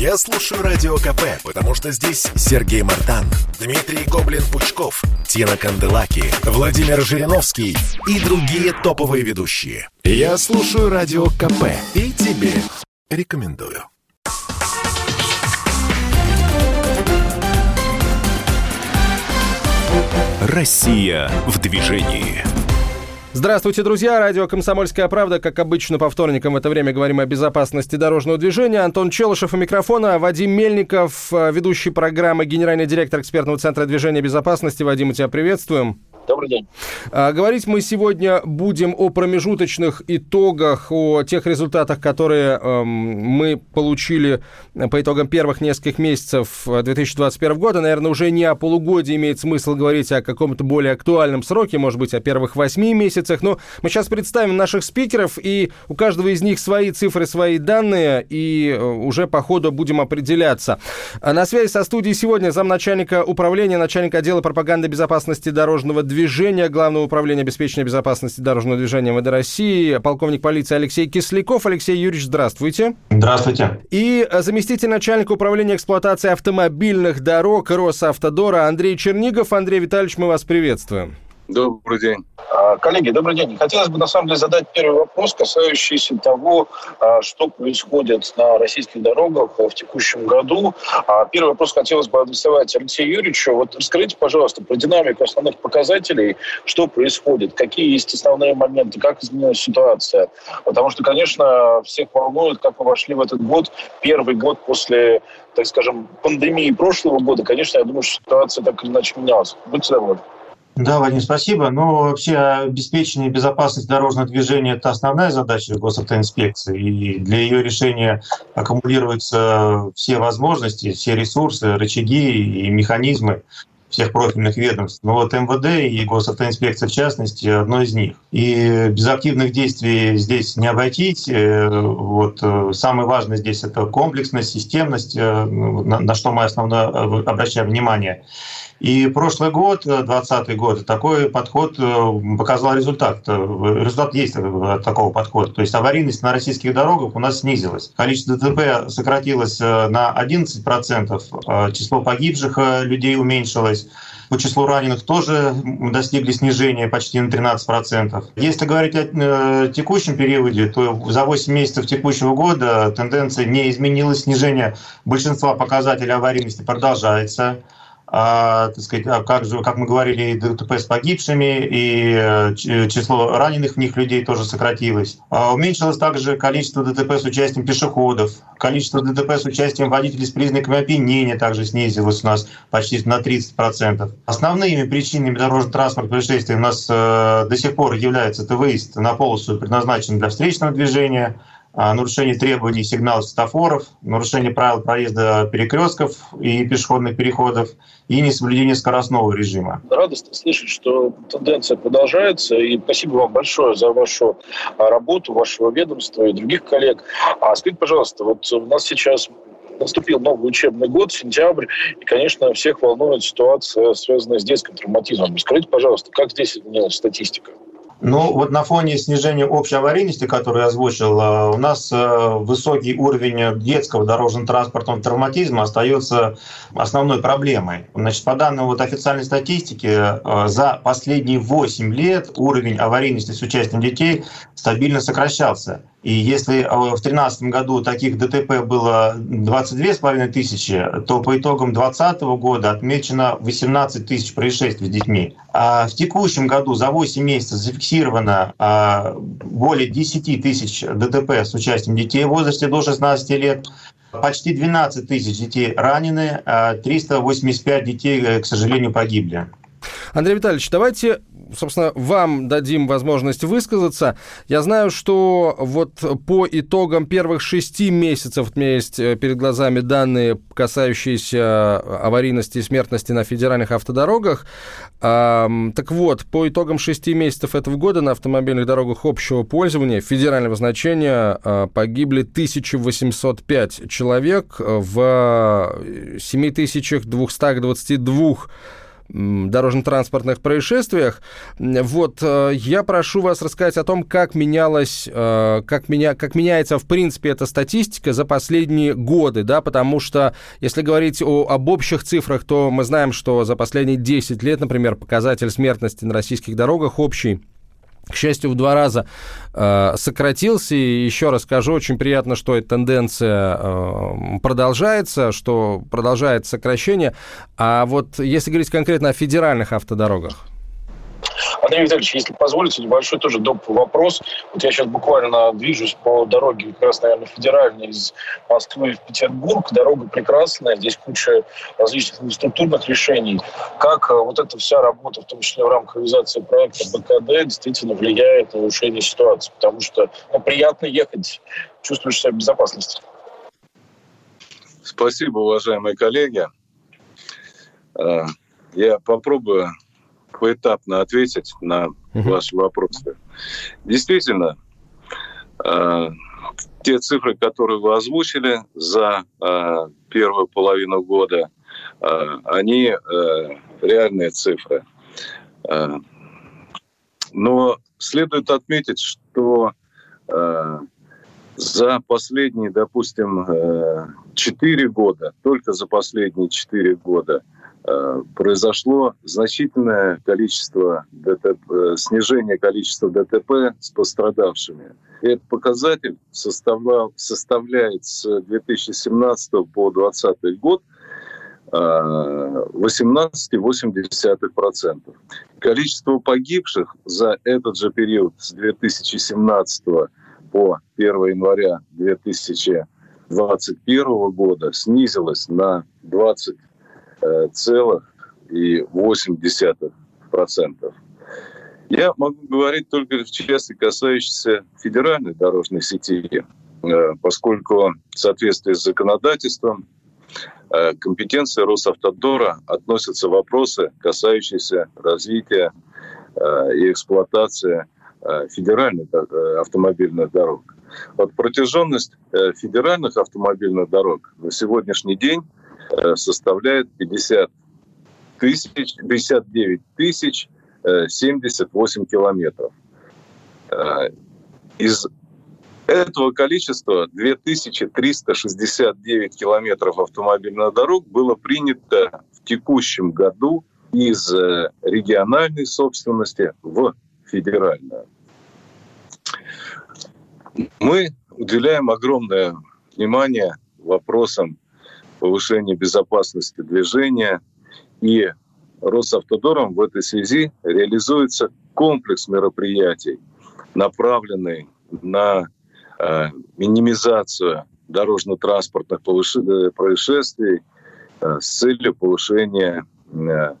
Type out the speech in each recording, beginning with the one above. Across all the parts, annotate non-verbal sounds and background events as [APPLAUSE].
Я слушаю Радио КП, потому что здесь Сергей Мартан, Дмитрий Гоблин-Пучков, Тина Канделаки, Владимир Жириновский и другие топовые ведущие. Я слушаю Радио КП и тебе рекомендую. Россия в движении. Здравствуйте, друзья. Радио «Комсомольская правда». Как обычно, по вторникам в это время говорим о безопасности дорожного движения. Антон Челышев у микрофона, Вадим Мельников, ведущий программы, генеральный директор экспертного центра движения безопасности. Вадим, мы тебя приветствуем. Добрый день. А, говорить мы сегодня будем о промежуточных итогах, о тех результатах, которые эм, мы получили по итогам первых нескольких месяцев 2021 года. Наверное, уже не о полугодии имеет смысл говорить, а о каком-то более актуальном сроке, может быть, о первых восьми месяцах. Но мы сейчас представим наших спикеров, и у каждого из них свои цифры, свои данные, и э, уже по ходу будем определяться. А на связи со студией сегодня замначальника управления, начальник отдела пропаганды безопасности дорожного движения Главного управления обеспечения безопасности дорожного движения МВД России, полковник полиции Алексей Кисляков. Алексей Юрьевич, здравствуйте. Здравствуйте. И заместитель начальника управления эксплуатации автомобильных дорог Росавтодора Андрей Чернигов. Андрей Витальевич, мы вас приветствуем. Добрый день. А, коллеги, добрый день. Хотелось бы, на самом деле, задать первый вопрос, касающийся того, а, что происходит на российских дорогах в текущем году. А, первый вопрос хотелось бы адресовать Алексею Юрьевичу. Вот расскажите, пожалуйста, про динамику основных показателей, что происходит, какие есть основные моменты, как изменилась ситуация. Потому что, конечно, всех волнует, как мы вошли в этот год, первый год после, так скажем, пандемии прошлого года. Конечно, я думаю, что ситуация так или иначе менялась. Будьте добры. Да, Вадим, спасибо. Но вообще обеспечение безопасности дорожного движения – это основная задача госавтоинспекции. И для ее решения аккумулируются все возможности, все ресурсы, рычаги и механизмы всех профильных ведомств. Но вот МВД и госавтоинспекция в частности одно из них. И без активных действий здесь не обойтись. Э, вот э, самое важное здесь это комплексность, системность, э, на что мы основно обращаем внимание. И прошлый год, 2020 год, такой подход показал результат. Результат есть такого подхода. То есть аварийность на российских дорогах у нас снизилась. Количество ДТП сократилось на 11%, число погибших людей уменьшилось. По числу раненых тоже достигли снижения почти на 13%. Если говорить о э, текущем периоде, то за 8 месяцев текущего года тенденция не изменилась. Снижение большинства показателей аварийности продолжается а, так сказать, а как, же, как мы говорили, и ДТП с погибшими, и э, число раненых в них людей тоже сократилось. А уменьшилось также количество ДТП с участием пешеходов, количество ДТП с участием водителей с признаками опьянения также снизилось у нас почти на 30%. Основными причинами дорожно-транспортных происшествий у нас э, до сих пор является это выезд на полосу, предназначенный для встречного движения, нарушение требований сигналов светофоров, нарушение правил проезда перекрестков и пешеходных переходов и несоблюдение скоростного режима. Радостно слышать, что тенденция продолжается. И спасибо вам большое за вашу а, работу, вашего ведомства и других коллег. А скажите, пожалуйста, вот у нас сейчас наступил новый учебный год, сентябрь, и, конечно, всех волнует ситуация, связанная с детским травматизмом. Скажите, пожалуйста, как здесь изменилась статистика? Ну, вот на фоне снижения общей аварийности, которую я озвучил, э, у нас э, высокий уровень детского дорожно-транспортного травматизма остается основной проблемой. Значит, по данным вот официальной статистики, э, за последние 8 лет уровень аварийности с участием детей стабильно сокращался. И если в 2013 году таких ДТП было 22,5 тысячи, то по итогам 2020 года отмечено 18 тысяч происшествий с детьми. А в текущем году за 8 месяцев зафиксировано а, более 10 тысяч ДТП с участием детей в возрасте до 16 лет. Почти 12 тысяч детей ранены, а 385 детей, э, к сожалению, погибли. Андрей Витальевич, давайте собственно, вам дадим возможность высказаться. Я знаю, что вот по итогам первых шести месяцев, у меня есть э, перед глазами данные, касающиеся аварийности и смертности на федеральных автодорогах. Так вот, по итогам шести месяцев этого года на автомобильных дорогах общего пользования федерального значения а, погибли 1805 человек в 7222 дорожно-транспортных происшествиях. Вот э, я прошу вас рассказать о том, как менялась, э, как, меня, как меняется, в принципе, эта статистика за последние годы, да, потому что, если говорить о, об общих цифрах, то мы знаем, что за последние 10 лет, например, показатель смертности на российских дорогах общий к счастью, в два раза э, сократился. И еще раз скажу, очень приятно, что эта тенденция э, продолжается, что продолжает сокращение. А вот если говорить конкретно о федеральных автодорогах. Андрей Витальевич, если позволите, небольшой тоже доп. вопрос. Вот я сейчас буквально движусь по дороге, как раз, наверное, федеральной, из Москвы в Петербург. Дорога прекрасная, здесь куча различных инфраструктурных решений. Как э, вот эта вся работа, в том числе в рамках реализации проекта БКД, действительно влияет на улучшение ситуации? Потому что ну, приятно ехать, чувствуешь себя в безопасности. Спасибо, уважаемые коллеги. Э, я попробую поэтапно ответить на ваши вопросы. Действительно, э, те цифры, которые вы озвучили за э, первую половину года, э, они э, реальные цифры. Э, но следует отметить, что э, за последние, допустим, э, 4 года, только за последние 4 года – произошло значительное количество ДТП, э, снижение количества ДТП с пострадавшими. И этот показатель составлял, составляет с 2017 по 2020 год 18,8%. Э, количество погибших за этот же период с 2017 по 1 января 2021 года снизилось на 20 целых и восемь десятых процентов. Я могу говорить только в части, касающейся федеральной дорожной сети, э, поскольку в соответствии с законодательством э, компетенции Росавтодора относятся вопросы, касающиеся развития э, и эксплуатации федеральных автомобильных дорог. Вот протяженность федеральных автомобильных дорог на сегодняшний день Э, составляет 50 тысяч, 59 тысяч 78 э, километров. Э, из этого количества 2369 километров автомобильных дорог было принято в текущем году из региональной собственности в федеральную. Мы уделяем огромное внимание вопросам повышения безопасности движения. И Росавтодором в этой связи реализуется комплекс мероприятий, направленный на э, минимизацию дорожно-транспортных э, происшествий э, с целью повышения э,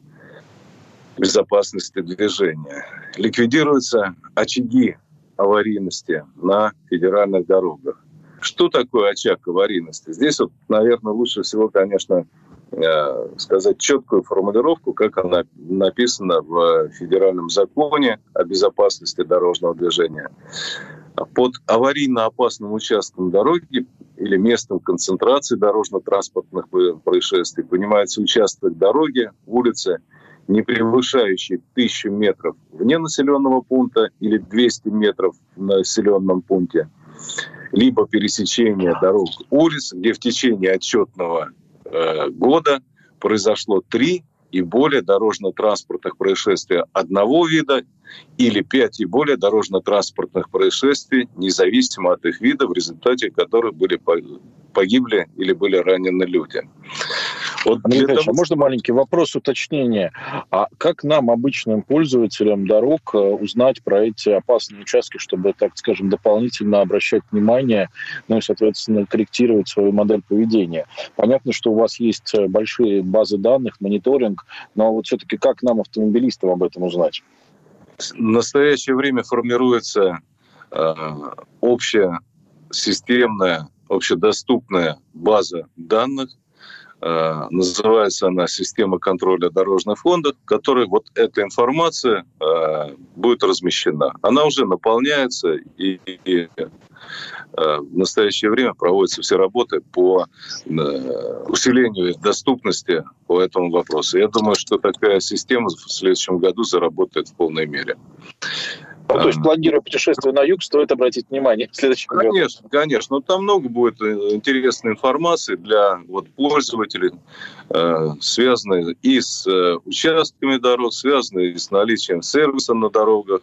безопасности движения. Ликвидируются очаги аварийности на федеральных дорогах. Что такое очаг аварийности? Здесь вот, наверное, лучше всего, конечно, э, сказать четкую формулировку, как она написана в федеральном законе о безопасности дорожного движения. Под аварийно опасным участком дороги или местом концентрации дорожно-транспортных происшествий понимается участок дороги, улицы, не превышающий 1000 метров вне населенного пункта или 200 метров в населенном пункте – либо пересечение дорог улиц, где в течение отчетного э, года произошло три и более дорожно-транспортных происшествий одного вида или пять и более дорожно-транспортных происшествий, независимо от их вида, в результате которых были погибли или были ранены люди. Вот Андрей того... а можно маленький вопрос уточнения? А как нам, обычным пользователям дорог, э, узнать про эти опасные участки, чтобы, так скажем, дополнительно обращать внимание, ну и, соответственно, корректировать свою модель поведения? Понятно, что у вас есть э, большие базы данных, мониторинг, но вот все-таки как нам, автомобилистам, об этом узнать? В настоящее время формируется э, общая системная, общедоступная база данных, называется она «Система контроля дорожных фондов», в которой вот эта информация э, будет размещена. Она уже наполняется, и, и в настоящее время проводятся все работы по усилению доступности по этому вопросу. Я думаю, что такая система в следующем году заработает в полной мере. Ну, то есть, планируя путешествие на юг, стоит обратить внимание в следующем году. Конечно, конечно. Но там много будет э, интересной информации для вот, пользователей, э, связанной и с э, участками дорог, связанной и с наличием сервиса на дорогах,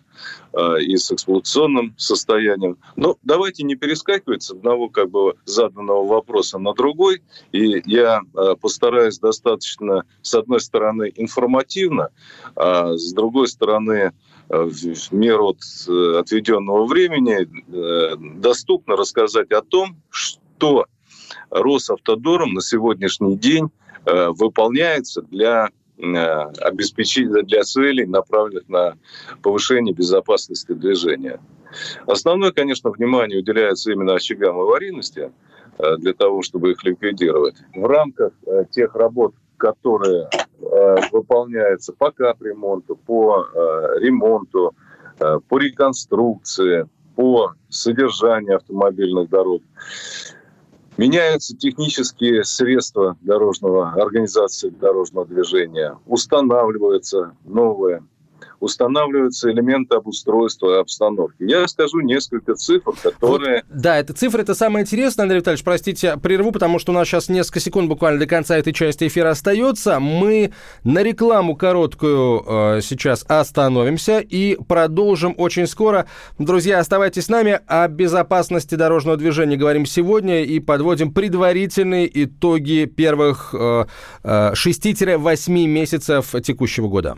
э, и с эксплуатационным состоянием. Но давайте не перескакивать с одного как бы заданного вопроса на другой. И я э, постараюсь достаточно, с одной стороны, информативно, а с другой стороны, в меру от э, отведенного времени э, доступно рассказать о том, что Росавтодором на сегодняшний день выполняется для обеспечения для целей, направленных на повышение безопасности движения. Основное, конечно, внимание уделяется именно очагам аварийности для того, чтобы их ликвидировать. В рамках тех работ, которые э, выполняются по капремонту, по э, ремонту, э, по реконструкции, по содержанию автомобильных дорог. Меняются технические средства дорожного, организации дорожного движения, устанавливаются новые устанавливаются элементы обустройства обстановки. Я скажу несколько цифр, которые... Вот, да, это цифры, это самое интересное, Андрей Витальевич, простите, прерву, потому что у нас сейчас несколько секунд буквально до конца этой части эфира остается. Мы на рекламу короткую э, сейчас остановимся и продолжим очень скоро. Друзья, оставайтесь с нами. О безопасности дорожного движения говорим сегодня и подводим предварительные итоги первых э, э, 6-8 месяцев текущего года.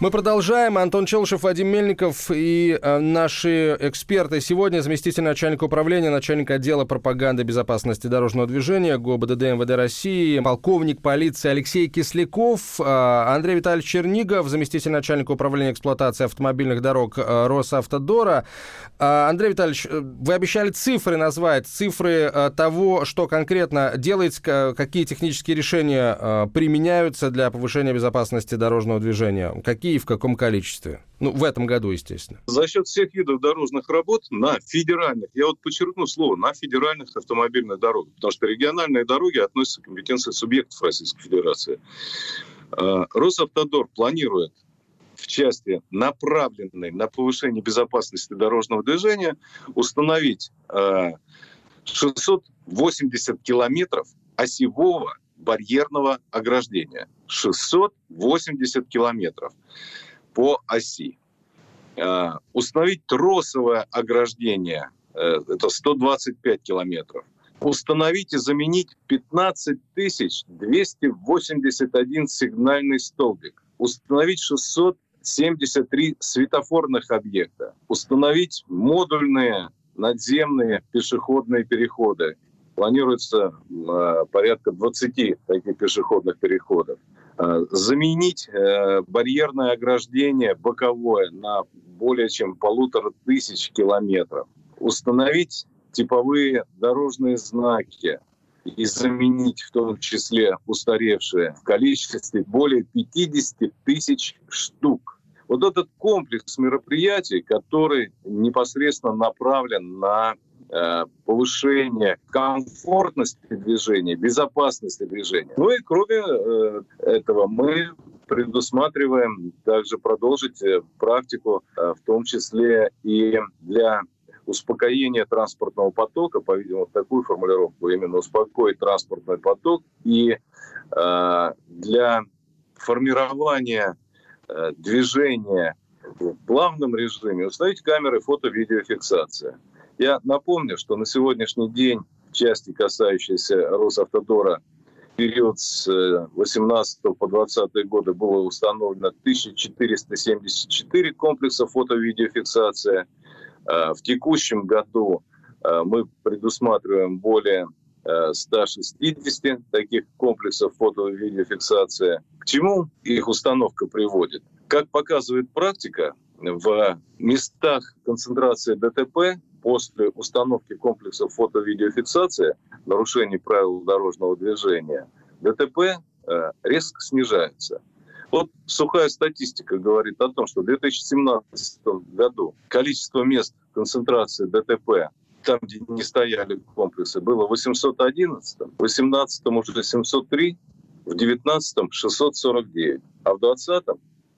Мы продолжаем. Антон Челшев, Вадим Мельников и э, наши эксперты. Сегодня заместитель начальника управления, начальник отдела пропаганды безопасности дорожного движения ГОБДД МВД России, полковник полиции Алексей Кисляков, э, Андрей Витальевич Чернигов, заместитель начальника управления эксплуатации автомобильных дорог э, Росавтодора. Э, Андрей Витальевич, э, вы обещали цифры назвать, цифры э, того, что конкретно делается, какие технические решения э, применяются для повышения безопасности дорожного движения. Какие и в каком количестве? Ну, в этом году, естественно. За счет всех видов дорожных работ на федеральных, я вот подчеркну слово, на федеральных автомобильных дорогах, потому что региональные дороги относятся к компетенции субъектов Российской Федерации. А, Росавтодор планирует в части, направленной на повышение безопасности дорожного движения, установить 680 а, километров осевого барьерного ограждения. 680 километров по оси. А, установить тросовое ограждение э, – это 125 километров. Установить и заменить 15 281 сигнальный столбик. Установить 673 светофорных объекта. Установить модульные надземные пешеходные переходы планируется э, порядка 20 таких пешеходных переходов. Э, заменить э, барьерное ограждение боковое на более чем полутора тысяч километров. Установить типовые дорожные знаки и заменить в том числе устаревшие в количестве более 50 тысяч штук. Вот этот комплекс мероприятий, который непосредственно направлен на повышение комфортности движения, безопасности движения. Ну и кроме э, этого мы предусматриваем также продолжить э, практику, в том числе и для успокоения транспортного потока, по-видимому, такую формулировку, именно успокоить транспортный поток и для формирования движения в плавном режиме установить камеры фото-видеофиксации. Я напомню, что на сегодняшний день в части, касающейся Росавтодора, период с 18 э, по 20 годы было установлено 1474 комплекса фото-видеофиксации. Э, в текущем году э, мы предусматриваем более 160 таких комплексов фото- и видеофиксации. К чему их установка приводит? Как показывает практика, в местах концентрации ДТП после установки комплексов фото-видеофиксации нарушений правил дорожного движения ДТП э, резко снижается. Вот сухая статистика говорит о том, что в 2017 году количество мест концентрации ДТП там, где не стояли комплексы, было 811, в 2018 уже 703, в 2019 649, а в 2020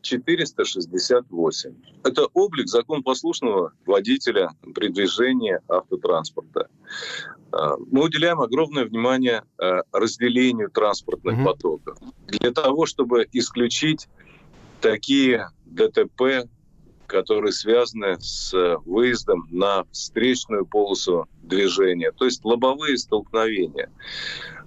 468. Это облик законопослушного водителя при движении автотранспорта. А, мы уделяем огромное внимание а, разделению транспортных mm-hmm. потоков для того, чтобы исключить такие ДТП, которые связаны с выездом на встречную полосу движения, то есть лобовые столкновения.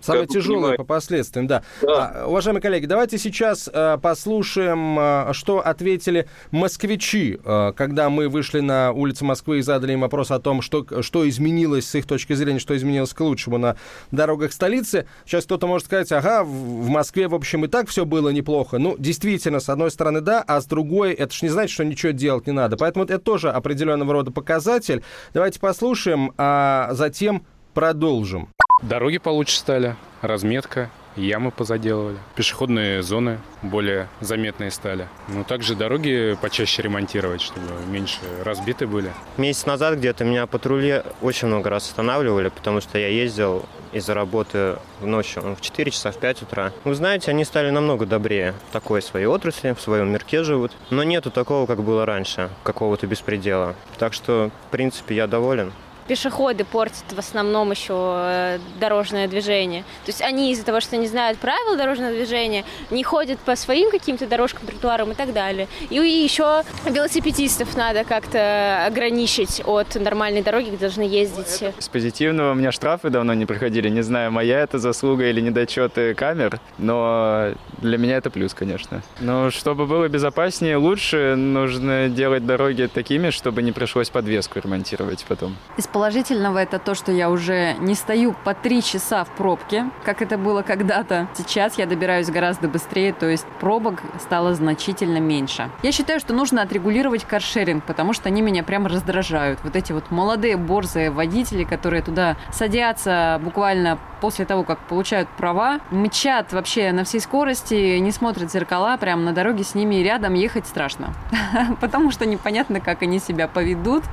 Самое тяжелое по последствиям, да. да. А, уважаемые коллеги, давайте сейчас а, послушаем, а, что ответили москвичи, а, когда мы вышли на улицу Москвы и задали им вопрос о том, что, что изменилось с их точки зрения, что изменилось к лучшему на дорогах столицы. Сейчас кто-то может сказать, ага, в Москве, в общем, и так все было неплохо. Ну, действительно, с одной стороны, да, а с другой, это же не значит, что ничего делать не надо. Поэтому это тоже определенного рода показатель. Давайте послушаем, а затем продолжим. Дороги получше стали, разметка, ямы позаделывали, пешеходные зоны более заметные стали. Но также дороги почаще ремонтировать, чтобы меньше разбиты были. Месяц назад где-то меня патрули очень много раз останавливали, потому что я ездил из-за работы ночью в 4 часа, в 5 утра. Вы знаете, они стали намного добрее. Такой своей отрасли, в своем мирке живут. Но нету такого, как было раньше, какого-то беспредела. Так что, в принципе, я доволен пешеходы портят в основном еще э, дорожное движение. То есть они из-за того, что не знают правил дорожного движения, не ходят по своим каким-то дорожкам, тротуарам и так далее. И еще велосипедистов надо как-то ограничить от нормальной дороги, где должны ездить. С позитивного у меня штрафы давно не приходили. Не знаю, моя это заслуга или недочеты камер, но для меня это плюс, конечно. Но чтобы было безопаснее, лучше, нужно делать дороги такими, чтобы не пришлось подвеску ремонтировать потом. Из положительного это то, что я уже не стою по три часа в пробке, как это было когда-то. Сейчас я добираюсь гораздо быстрее, то есть пробок стало значительно меньше. Я считаю, что нужно отрегулировать каршеринг, потому что они меня прям раздражают. Вот эти вот молодые борзые водители, которые туда садятся буквально после того, как получают права, мчат вообще на всей скорости, не смотрят зеркала, прям на дороге с ними рядом ехать страшно. [LAUGHS] Потому что непонятно, как они себя поведут.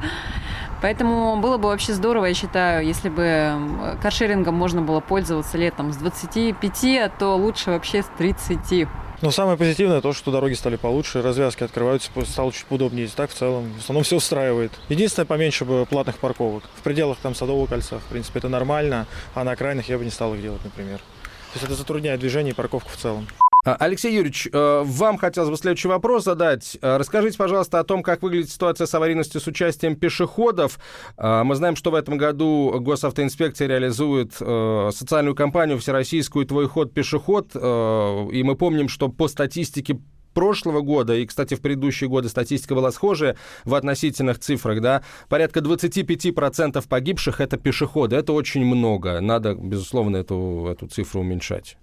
Поэтому было бы вообще здорово, я считаю, если бы каршерингом можно было пользоваться летом с 25, а то лучше вообще с 30. Но самое позитивное то, что дороги стали получше, развязки открываются, стало чуть удобнее. Так в целом, в основном все устраивает. Единственное, поменьше бы платных парковок. В пределах там Садового кольца, в принципе, это нормально, а на окраинах я бы не стал их делать, например. То есть это затрудняет движение и парковку в целом. А, Алексей Юрьевич, э, вам хотелось бы следующий вопрос задать. Э, расскажите, пожалуйста, о том, как выглядит ситуация с аварийностью с участием пешеходов. Э, мы знаем, что в этом году госавтоинспекция реализует социальную кампанию всероссийскую «Твой ход, пешеход». И мы помним, что по статистике прошлого года, и, кстати, в предыдущие годы статистика была схожая в относительных цифрах, да, порядка 25% погибших – это пешеходы. Это очень много. Надо, безусловно, эту, эту цифру уменьшать.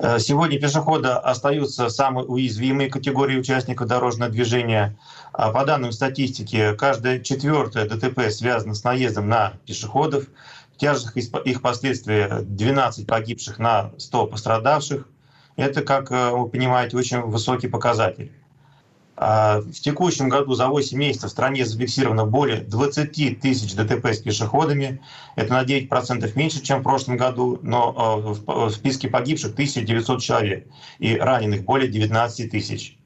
Э, сегодня пешеходы остаются самой уязвимой категорией участников дорожного движения. А по данным статистики, каждое четвертое ДТП связано с наездом на пешеходов. В тяжких их последствия 12 погибших на 100 пострадавших. Это, как э, вы понимаете, очень высокий показатель. А, в текущем году за 8 месяцев в стране зафиксировано более 20 тысяч ДТП с пешеходами. Это на 9% меньше, чем в прошлом году, но а, в списке погибших 1900 человек и раненых более 19 тысяч.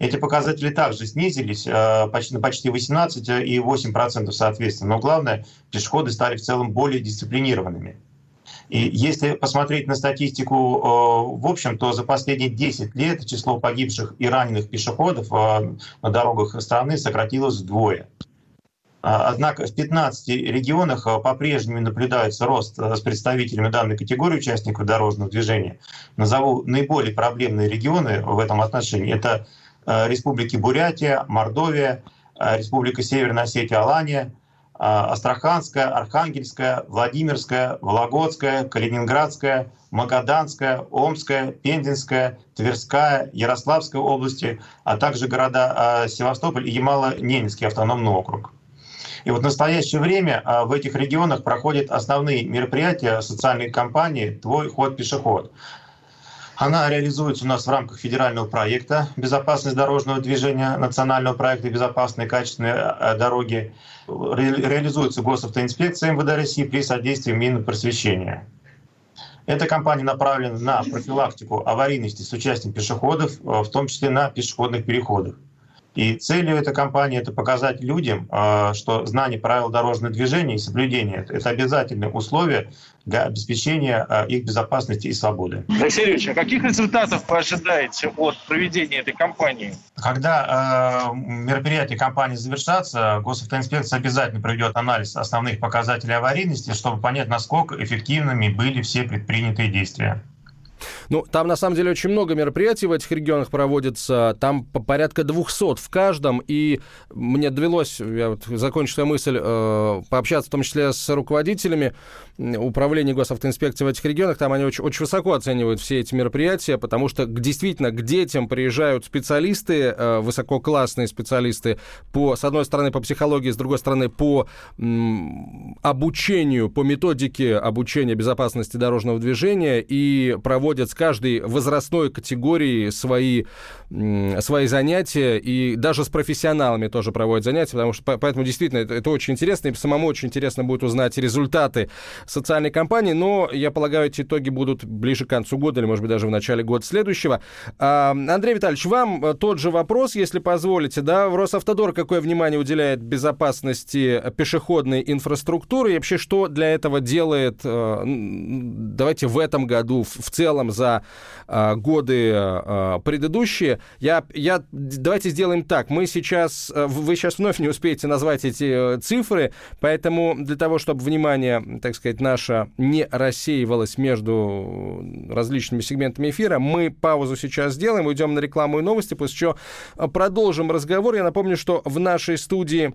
Эти показатели также снизились а, почти на почти 18 и 8% соответственно. Но главное, пешеходы стали в целом более дисциплинированными. И если посмотреть на статистику э, в общем, то за последние 10 лет число погибших и раненых пешеходов э, на дорогах страны сократилось вдвое. А, однако в 15 регионах э, по-прежнему наблюдается рост с представителями данной категории участников дорожного движения. Назову наиболее проблемные регионы в этом отношении. Это республики Бурятия, Мордовия, Республика Северная Осетия, Алания, Астраханская, Архангельская, Владимирская, Вологодская, Калининградская, Магаданская, Омская, Пензенская, Тверская, Ярославская области, а также города Севастополь и Ямало-Ненецкий автономный округ. И вот в настоящее время в этих регионах проходят основные мероприятия социальной кампании «Твой ход пешеход». Она реализуется у нас в рамках федерального проекта «Безопасность дорожного движения», национального проекта «Безопасные качественные э, дороги». реализуется госавтоинспекцией МВД России при содействии Минпросвещения. Эта кампания направлена на профилактику аварийности с участием пешеходов, э, в том числе на пешеходных переходах. И целью этой кампании это показать людям, а, что знание правил дорожного движения и соблюдение — это обязательное условие для обеспечения а, их безопасности и свободы. Алексей Юрьевич, а каких результатов вы ожидаете от проведения этой кампании? Когда э, мероприятия кампании завершатся, госавтоинспекция обязательно проведет анализ основных показателей аварийности, чтобы понять, насколько эффективными были все предпринятые действия. Ну, там на самом деле очень много мероприятий в этих регионах проводится. Там по порядка 200 в каждом. И мне довелось, я вот закончу свою мысль, э, пообщаться в том числе с руководителями управления госавтоинспекции в этих регионах. Там они очень, очень высоко оценивают все эти мероприятия, потому что действительно к детям приезжают специалисты, э, высококлассные специалисты, по, с одной стороны по психологии, с другой стороны по обучению, по методике обучения безопасности дорожного движения и проводят с каждой возрастной категории свои, свои занятия, и даже с профессионалами тоже проводят занятия, потому что поэтому действительно это, это очень интересно, и самому очень интересно будет узнать результаты социальной кампании, но, я полагаю, эти итоги будут ближе к концу года или, может быть, даже в начале года следующего. А, Андрей Витальевич, вам э, тот же вопрос, если позволите, да, в Росавтодор какое внимание уделяет безопасности пешеходной инфраструктуры, и вообще что для этого делает, э, давайте в этом году в целом за э, годы предыдущие. Я, я, давайте сделаем так, мы сейчас, вы сейчас вновь не успеете назвать эти цифры, поэтому для того, чтобы внимание, так сказать, наша не рассеивалась между различными сегментами эфира. Мы паузу сейчас сделаем, уйдем на рекламу и новости, после чего продолжим разговор. Я напомню, что в нашей студии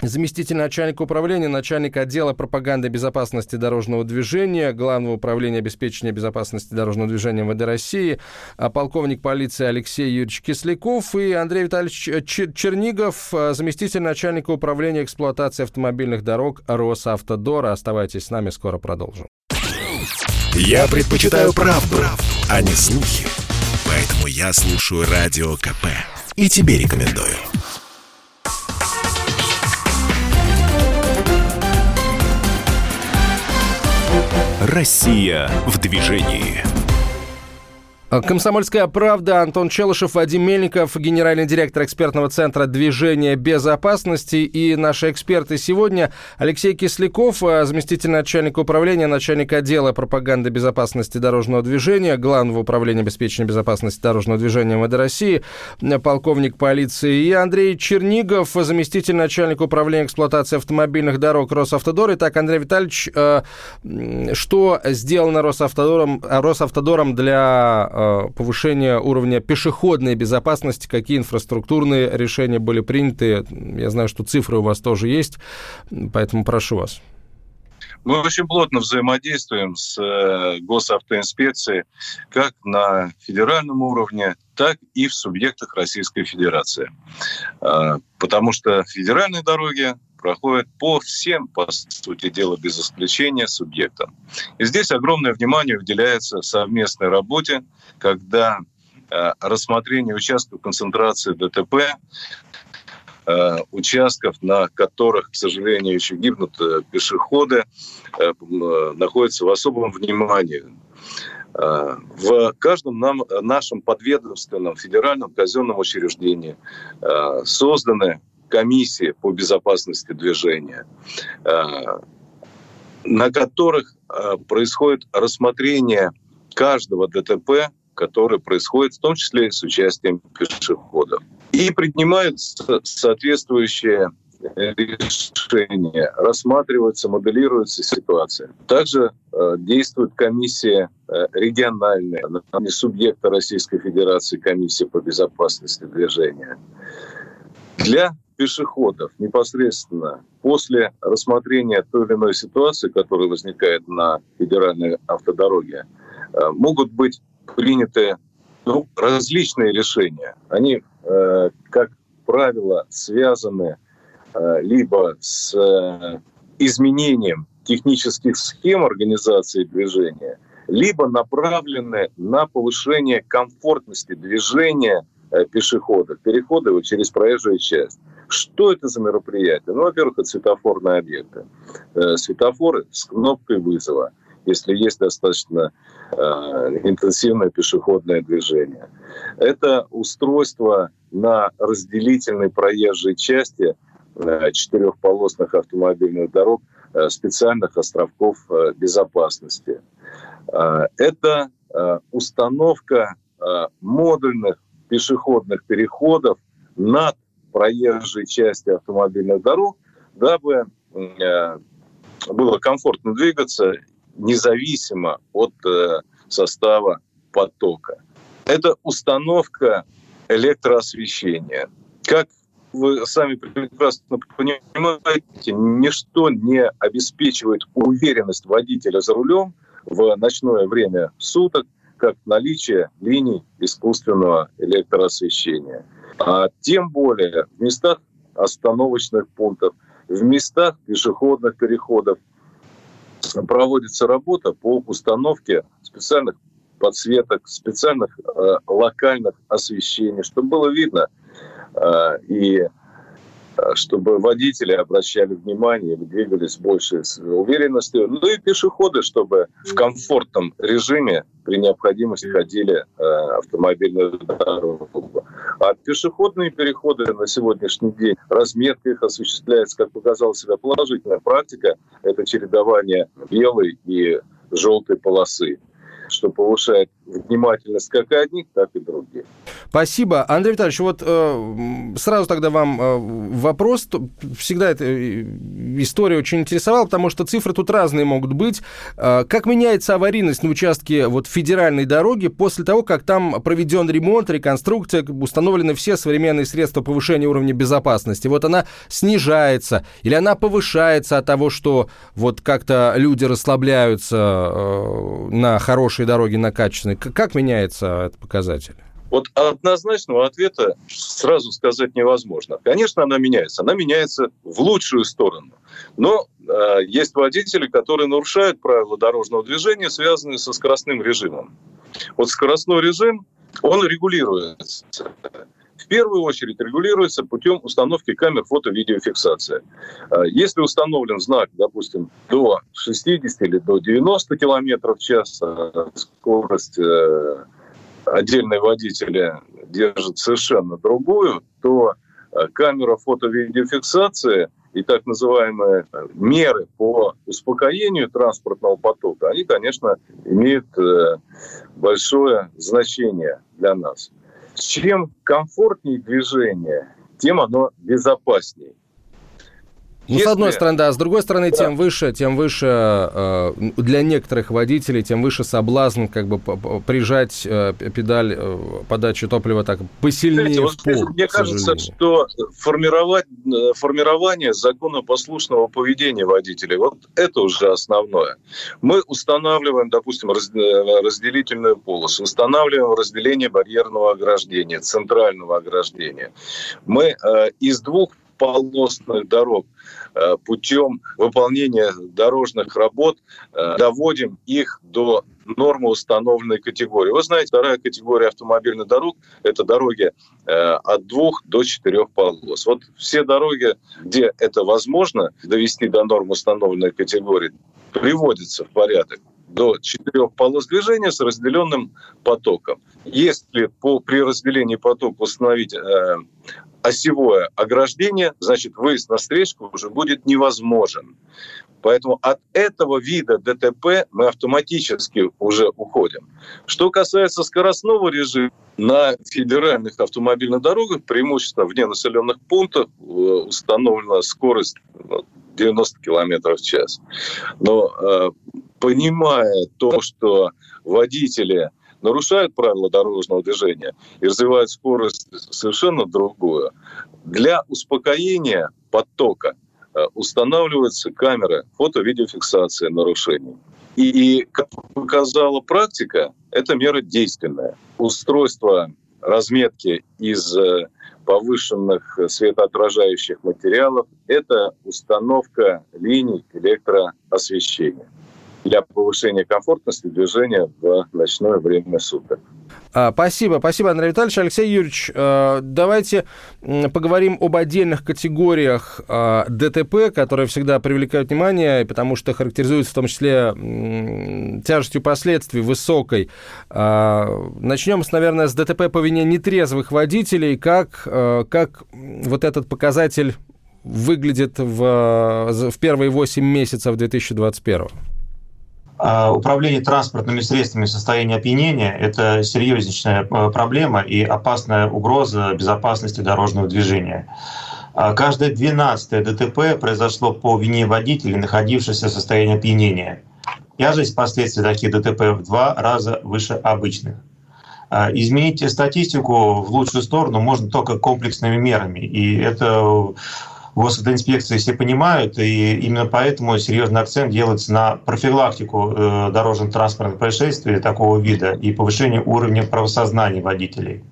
заместитель начальника управления, начальник отдела пропаганды безопасности дорожного движения, Главного управления обеспечения безопасности дорожного движения МВД России, а полковник полиции Алексей Юрьевич Кисляков и Андрей Витальевич Чернигов, а, заместитель начальника управления эксплуатации автомобильных дорог Росавтодора. Оставайтесь с нами, скоро продолжим. Я предпочитаю правду, а не слухи. Поэтому я слушаю Радио КП. И тебе рекомендую. Россия в движении. А, Комсомольская правда, Антон Челышев, Вадим Мельников, генеральный директор экспертного центра движения безопасности. И наши эксперты сегодня Алексей Кисляков, а, заместитель начальника управления, начальник отдела пропаганды безопасности дорожного движения, Главного управления обеспечения безопасности дорожного движения МВД России, полковник полиции. И Андрей Чернигов, заместитель начальника управления эксплуатации автомобильных дорог Росавтодор. Итак, Андрей Витальевич, что сделано Росавтодором, Росавтодором для Э, повышения уровня пешеходной безопасности, какие инфраструктурные решения были приняты. Я знаю, что цифры у вас тоже есть, поэтому прошу вас. Мы очень плотно взаимодействуем с э, госавтоинспекцией как на федеральном уровне, так и в субъектах Российской Федерации. Э, потому что федеральные дороги проходят по всем, по сути дела, без исключения субъектам. И здесь огромное внимание уделяется совместной работе, когда э, рассмотрение участков концентрации ДТП э, участков, на которых, к сожалению, еще гибнут э, пешеходы, находится в особом внимании. В каждом нам, нашем подведомственном федеральном казенном учреждении созданы комиссии по безопасности движения, э, на которых э, происходит рассмотрение каждого ДТП, который происходит в том числе с участием пешеходов. И принимаются соответствующие решения, рассматривается, моделируется ситуация. Также э, действует комиссия э, региональная, не субъекта Российской Федерации, комиссия по безопасности движения. Для пешеходов непосредственно после рассмотрения той или иной ситуации, которая возникает на федеральной автодороге, э, могут быть приняты ну, различные решения. Они, э, как правило, связаны э, либо с изменением технических схем организации движения, либо направлены на повышение комфортности движения пешеходов, перехода его через проезжую часть. Что это за мероприятие? Ну, во-первых, это светофорные объекты. Э, светофоры с кнопкой вызова, если есть достаточно э, интенсивное пешеходное движение. Это устройство на разделительной проезжей части э, четырехполосных автомобильных дорог специальных островков безопасности. Это установка модульных пешеходных переходов над проезжей части автомобильных дорог, дабы э, было комфортно двигаться независимо от э, состава потока. Это установка электроосвещения. Как вы сами прекрасно понимаете, ничто не обеспечивает уверенность водителя за рулем в ночное время суток, как наличие линий искусственного электроосвещения. А тем более в местах остановочных пунктов, в местах пешеходных переходов проводится работа по установке специальных подсветок, специальных э, локальных освещений, чтобы было видно э, и Э, чтобы водители обращали внимание и двигались больше с уверенностью. Ну и пешеходы, чтобы в комфортном режиме при необходимости ходили э, автомобильную дорогу. А пешеходные переходы на сегодняшний день, разметка их осуществляется, как показала себя положительная практика, это чередование белой и желтой полосы что повышает внимательность как одних, так и других. Спасибо. Андрей Витальевич, вот э, сразу тогда вам э, вопрос. Всегда эта э, история очень интересовала, потому что цифры тут разные могут быть. Э, как меняется аварийность на участке вот, федеральной дороги после того, как там проведен ремонт, реконструкция, установлены все современные средства повышения уровня безопасности? Вот она снижается или она повышается от того, что вот как-то люди расслабляются э, на хорошей дороге, на качественной? Как меняется этот показатель? Вот однозначного ответа сразу сказать невозможно. Конечно, она меняется. Она меняется в лучшую сторону. Но э, есть водители, которые нарушают правила дорожного движения, связанные со скоростным режимом. Вот скоростной режим, он регулируется. В первую очередь регулируется путем установки камер фото-видеофиксации. Э, если установлен знак, допустим, до 60 или до 90 км в час, э, скорость э, отдельные водители держат совершенно другую, то э, камера фото-видеофиксации и так называемые меры по успокоению транспортного потока, они, конечно, имеют э, большое значение для нас. Чем комфортнее движение, тем оно безопаснее. Ну, Если... с одной стороны, да, с другой стороны, да. тем выше, тем выше э, для некоторых водителей, тем выше соблазн как бы прижать э, педаль э, подачи топлива так посильнее Знаете, в пол. Мне кажется, что формировать, э, формирование законопослушного поведения водителей, вот это уже основное. Мы устанавливаем, допустим, раз, э, разделительную полосу, устанавливаем разделение барьерного ограждения, центрального ограждения. Мы э, из двух полосных дорог э, путем выполнения дорожных работ э, доводим их до нормы установленной категории. Вы знаете, вторая категория автомобильных дорог – это дороги э, от двух до четырех полос. Вот все дороги, где это возможно довести до нормы установленной категории, приводятся в порядок до четырех полос движения с разделенным потоком. Если по, при разделении потока установить э, осевое ограждение, значит, выезд на встречку уже будет невозможен. Поэтому от этого вида ДТП мы автоматически уже уходим. Что касается скоростного режима, на федеральных автомобильных дорогах, преимущественно вне населенных пунктов, э, установлена скорость 90 км в час. Но э, понимая то, что водители нарушают правила дорожного движения и развивают скорость совершенно другую, Для успокоения потока э, устанавливаются камеры фото-видеофиксации нарушений. И, как показала практика, это мера действенная. Устройство разметки из э, повышенных светоотражающих материалов – это установка линий электроосвещения для повышения комфортности движения в ночное время суток. А, спасибо, спасибо, Андрей Витальевич. Алексей Юрьевич, э, давайте поговорим об отдельных категориях э, ДТП, которые всегда привлекают внимание, потому что характеризуются в том числе тяжестью последствий высокой. А, начнем, наверное, с ДТП по вине нетрезвых водителей. Как, э, как вот этот показатель выглядит в, в первые 8 месяцев 2021 а, управление транспортными средствами в состоянии опьянения – это серьезнейшая э, проблема и опасная угроза безопасности дорожного движения. А каждое 12 ДТП произошло по вине водителей, находившихся в состоянии опьянения. Тяжесть последствий таких ДТП в два раза выше обычных. А, изменить статистику в лучшую сторону можно только комплексными мерами. И это госавтоинспекции все понимают, и именно поэтому серьезный акцент делается на профилактику э, дорожно-транспортных происшествий такого вида и повышение уровня правосознания водителей.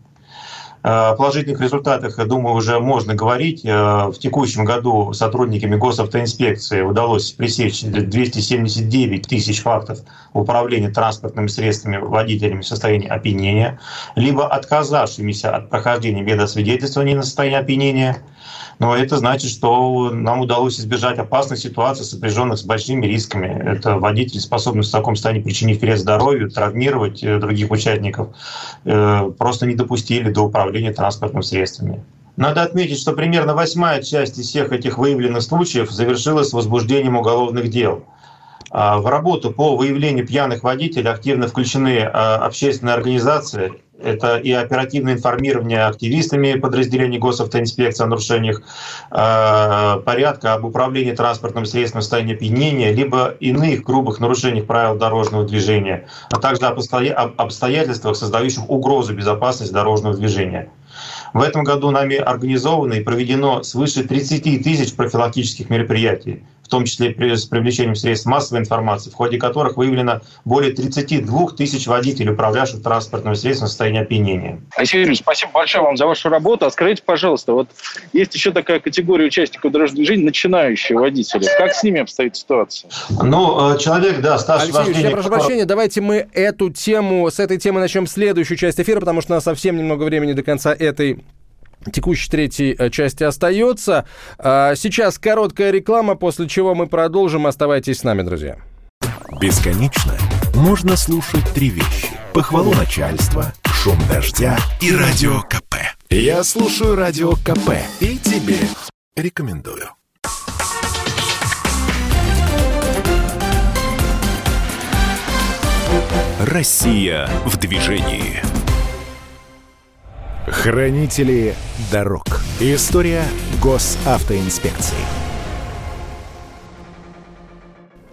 Э, о положительных результатах, я думаю, уже можно говорить. Э, в текущем году сотрудниками госавтоинспекции удалось пресечь 279 тысяч фактов управления транспортными средствами водителями в состоянии опьянения, либо отказавшимися от прохождения медосвидетельствования на состояние опьянения – но это значит, что нам удалось избежать опасных ситуаций, сопряженных с большими рисками. Это водитель, способный в таком состоянии причинить вред здоровью, травмировать э, других участников, э, просто не допустили до управления транспортными средствами. Надо отметить, что примерно восьмая часть из всех этих выявленных случаев завершилась возбуждением уголовных дел. А в работу по выявлению пьяных водителей активно включены а, общественные организации, это и оперативное информирование активистами подразделений госавтоинспекции о нарушениях э, порядка, об управлении транспортным средством в состоянии опьянения, либо иных грубых нарушениях правил дорожного движения, а также об обстоятельствах, создающих угрозу безопасности дорожного движения. В этом году нами организовано и проведено свыше 30 тысяч профилактических мероприятий том числе с привлечением средств массовой информации, в ходе которых выявлено более 32 тысяч водителей, управлявших транспортным средством в состоянии опьянения. Алексей Юрьевич, спасибо большое вам за вашу работу. А скажите, пожалуйста, вот есть еще такая категория участников дорожного движения, начинающие водители. Как с ними обстоит ситуация? Ну, э, человек, да, стаж Алексей вождения... Юрьевич, я прошу прощения, давайте мы эту тему, с этой темы начнем следующую часть эфира, потому что у нас совсем немного времени до конца этой текущей третьей э, части остается. А, сейчас короткая реклама, после чего мы продолжим. Оставайтесь с нами, друзья. Бесконечно можно слушать три вещи. Похвалу начальства, шум дождя и радио КП. Я слушаю радио КП и тебе рекомендую. Россия в движении. Хранители дорог. История госавтоинспекции.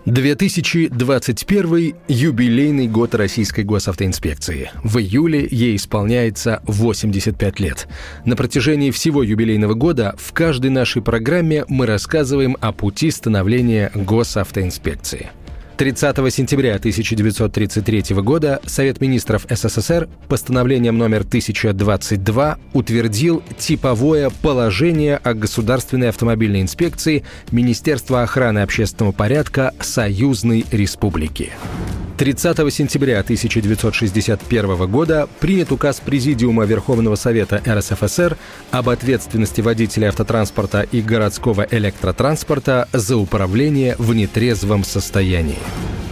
2021 – юбилейный год Российской госавтоинспекции. В июле ей исполняется 85 лет. На протяжении всего юбилейного года в каждой нашей программе мы рассказываем о пути становления госавтоинспекции – 30 сентября 1933 года Совет министров СССР постановлением номер 1022 утвердил типовое положение о Государственной автомобильной инспекции Министерства охраны общественного порядка Союзной Республики. 30 сентября 1961 года принят указ Президиума Верховного Совета РСФСР об ответственности водителя автотранспорта и городского электротранспорта за управление в нетрезвом состоянии.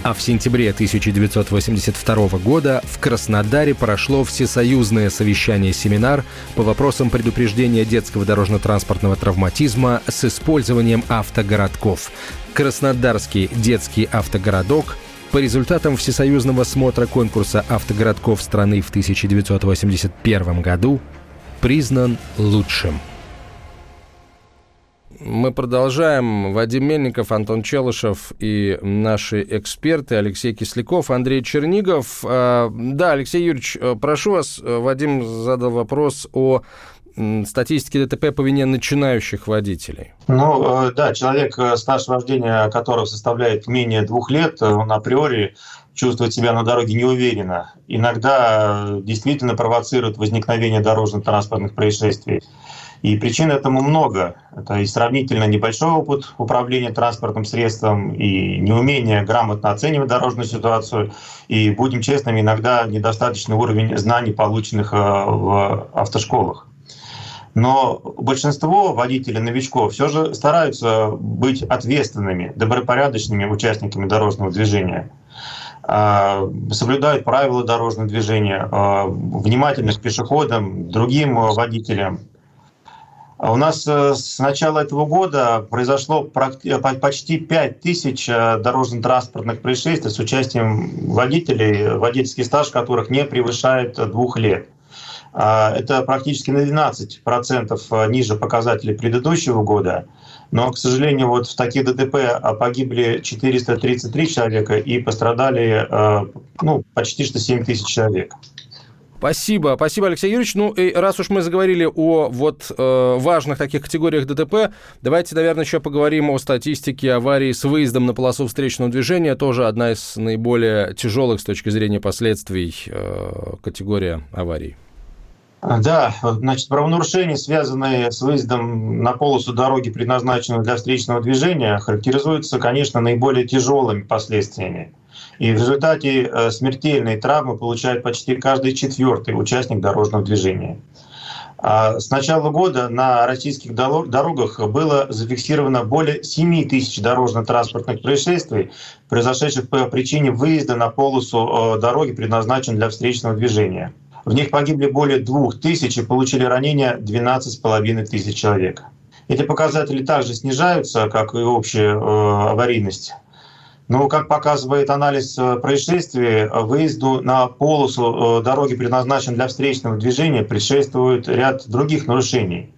А в сентябре 1982 года в Краснодаре прошло всесоюзное совещание-семинар по вопросам предупреждения детского дорожно-транспортного травматизма с использованием автогородков. Краснодарский детский автогородок по результатам всесоюзного смотра конкурса автогородков страны в 1981 году признан лучшим. Мы продолжаем. Вадим Мельников, Антон Челышев и наши эксперты Алексей Кисляков, Андрей Чернигов. А, да, Алексей Юрьевич, прошу вас, Вадим задал вопрос о статистики ДТП по вине начинающих водителей? Ну, да, человек, стаж вождения которого составляет менее двух лет, он априори чувствует себя на дороге неуверенно. Иногда действительно провоцирует возникновение дорожно-транспортных происшествий. И причин этому много. Это и сравнительно небольшой опыт управления транспортным средством, и неумение грамотно оценивать дорожную ситуацию, и, будем честными, иногда недостаточный уровень знаний, полученных э, в автошколах. Но большинство водителей, новичков все же стараются быть ответственными, добропорядочными участниками дорожного движения э, соблюдают правила дорожного движения, э, внимательны к пешеходам, другим водителям. А у нас э, с начала этого года произошло э, почти 5 тысяч э, дорожно-транспортных происшествий с участием водителей, водительский стаж которых не превышает двух лет. А, это практически на 12% ниже показателей предыдущего года. Но, к сожалению, вот в таких ДТП погибли 433 человека и пострадали ну, почти что 7 тысяч человек. Спасибо, спасибо, Алексей Юрьевич. Ну, и раз уж мы заговорили о вот э, важных таких категориях ДТП, давайте, наверное, еще поговорим о статистике аварий с выездом на полосу встречного движения. Тоже одна из наиболее тяжелых с точки зрения последствий э, категория аварий. Да, значит, правонарушения, связанные с выездом на полосу дороги, предназначенную для встречного движения, характеризуются, конечно, наиболее тяжелыми последствиями. И в результате э, смертельные травмы получает почти каждый четвертый участник дорожного движения. А с начала года на российских дорогах было зафиксировано более 7 тысяч дорожно-транспортных происшествий, произошедших по причине выезда на полосу э, дороги, предназначенной для встречного движения. В них погибли более 2 тысяч и получили ранения 12,5 тысяч человек. Эти показатели также снижаются, как и общая э, аварийность. Но, как показывает анализ э, происшествий, выезду на полосу э, дороги, предназначенной для встречного движения, предшествует ряд других нарушений.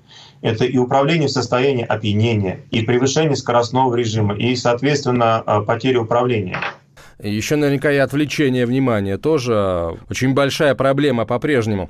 Это и управление в состоянии опьянения, и превышение скоростного режима, и, соответственно, э, потеря управления. Еще наверняка и отвлечение внимания тоже очень большая проблема по-прежнему.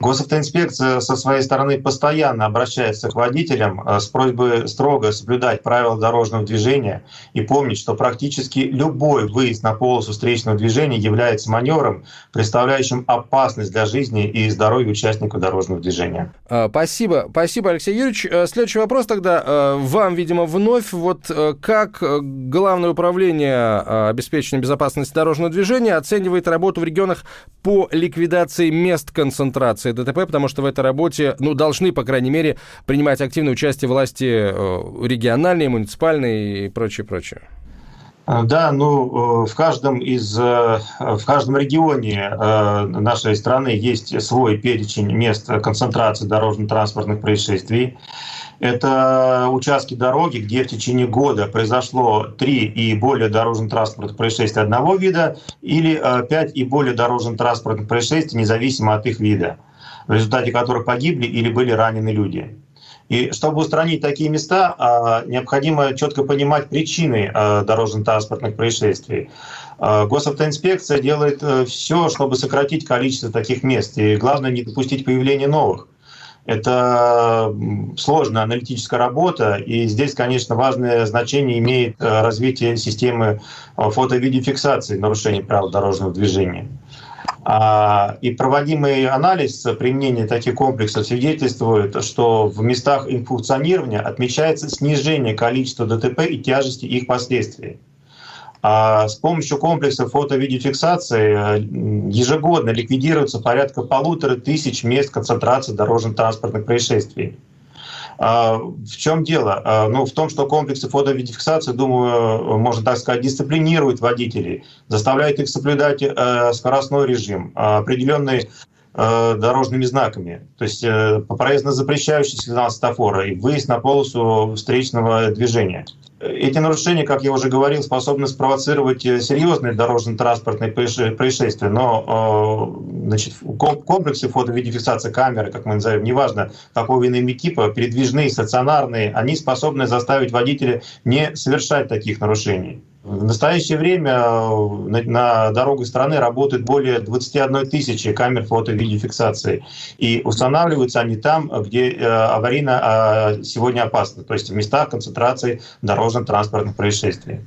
Госавтоинспекция со своей стороны постоянно обращается к водителям э, с просьбой строго соблюдать правила дорожного движения и помнить, что практически любой выезд на полосу встречного движения является маневром, представляющим опасность для жизни и здоровья участников дорожного движения. А, спасибо. Спасибо, Алексей Юрьевич. Э, следующий вопрос тогда э, вам, видимо, вновь. Вот как Главное управление обеспечения безопасности дорожного движения оценивает работу в регионах по ликвидации мест концентрации ситуации ДТП, потому что в этой работе, ну, должны, по крайней мере, принимать активное участие власти э, региональные, муниципальные и прочее, прочее. Э, да, ну, э, в каждом из, в каждом регионе нашей страны есть свой перечень мест концентрации дорожно-транспортных происшествий. Это участки дороги, где в течение года произошло три и более дорожно-транспортных происшествий одного вида или пять и более дорожно-транспортных происшествий, независимо от их вида в результате которых погибли или были ранены люди. И чтобы устранить такие места, а, необходимо четко понимать причины а, дорожно-транспортных происшествий. А, госавтоинспекция делает э, все, чтобы сократить количество таких мест. И главное, не допустить появления новых. Это сложная аналитическая работа, и здесь, конечно, важное значение имеет э, развитие системы э, фото-видеофиксации нарушений правил дорожного движения. А, и проводимый анализ применения таких комплексов свидетельствует, что в местах их функционирования отмечается снижение количества ДТП и тяжести их последствий. А с помощью комплекса фото-видеофиксации э, ежегодно ликвидируется порядка полутора тысяч мест концентрации дорожно-транспортных происшествий. А, в чем дело? А, ну, в том, что комплексы фотовидификации, думаю, можно так сказать, дисциплинируют водителей, заставляют их соблюдать э, скоростной режим, определенные э, дорожными знаками. То есть э, проездно запрещающий сигнал светофора и выезд на полосу встречного движения. Эти нарушения, как я уже говорил, способны спровоцировать э, серьезные дорожно-транспортные происшествия, но э, значит, комплексы фото-видеофиксации камеры, как мы называем, неважно какого иного типа, передвижные, стационарные, они способны заставить водителя не совершать таких нарушений. В настоящее время э, на, дорогах страны работает более 21 тысячи камер фото-видеофиксации. И устанавливаются они там, где э, аварийно э, сегодня опасно, то есть в местах концентрации дорожно-транспортных происшествий.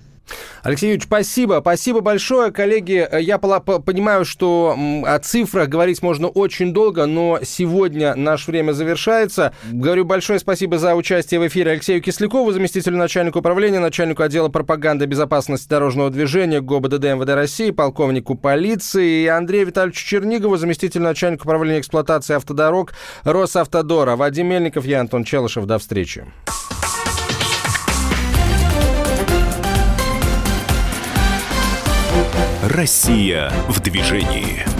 Алексей Юрьевич, спасибо. Спасибо большое. Коллеги, я понимаю, что о цифрах говорить можно очень долго, но сегодня наше время завершается. Говорю большое спасибо за участие в эфире Алексею Кислякову, заместителю начальника управления, начальнику отдела пропаганды безопасности дорожного движения ГОБДД МВД России, полковнику полиции, и Андрею Витальевичу Чернигову, заместителю начальника управления эксплуатации автодорог Росавтодора. Вадим Мельников, я Антон Челышев. До встречи. Россия в движении.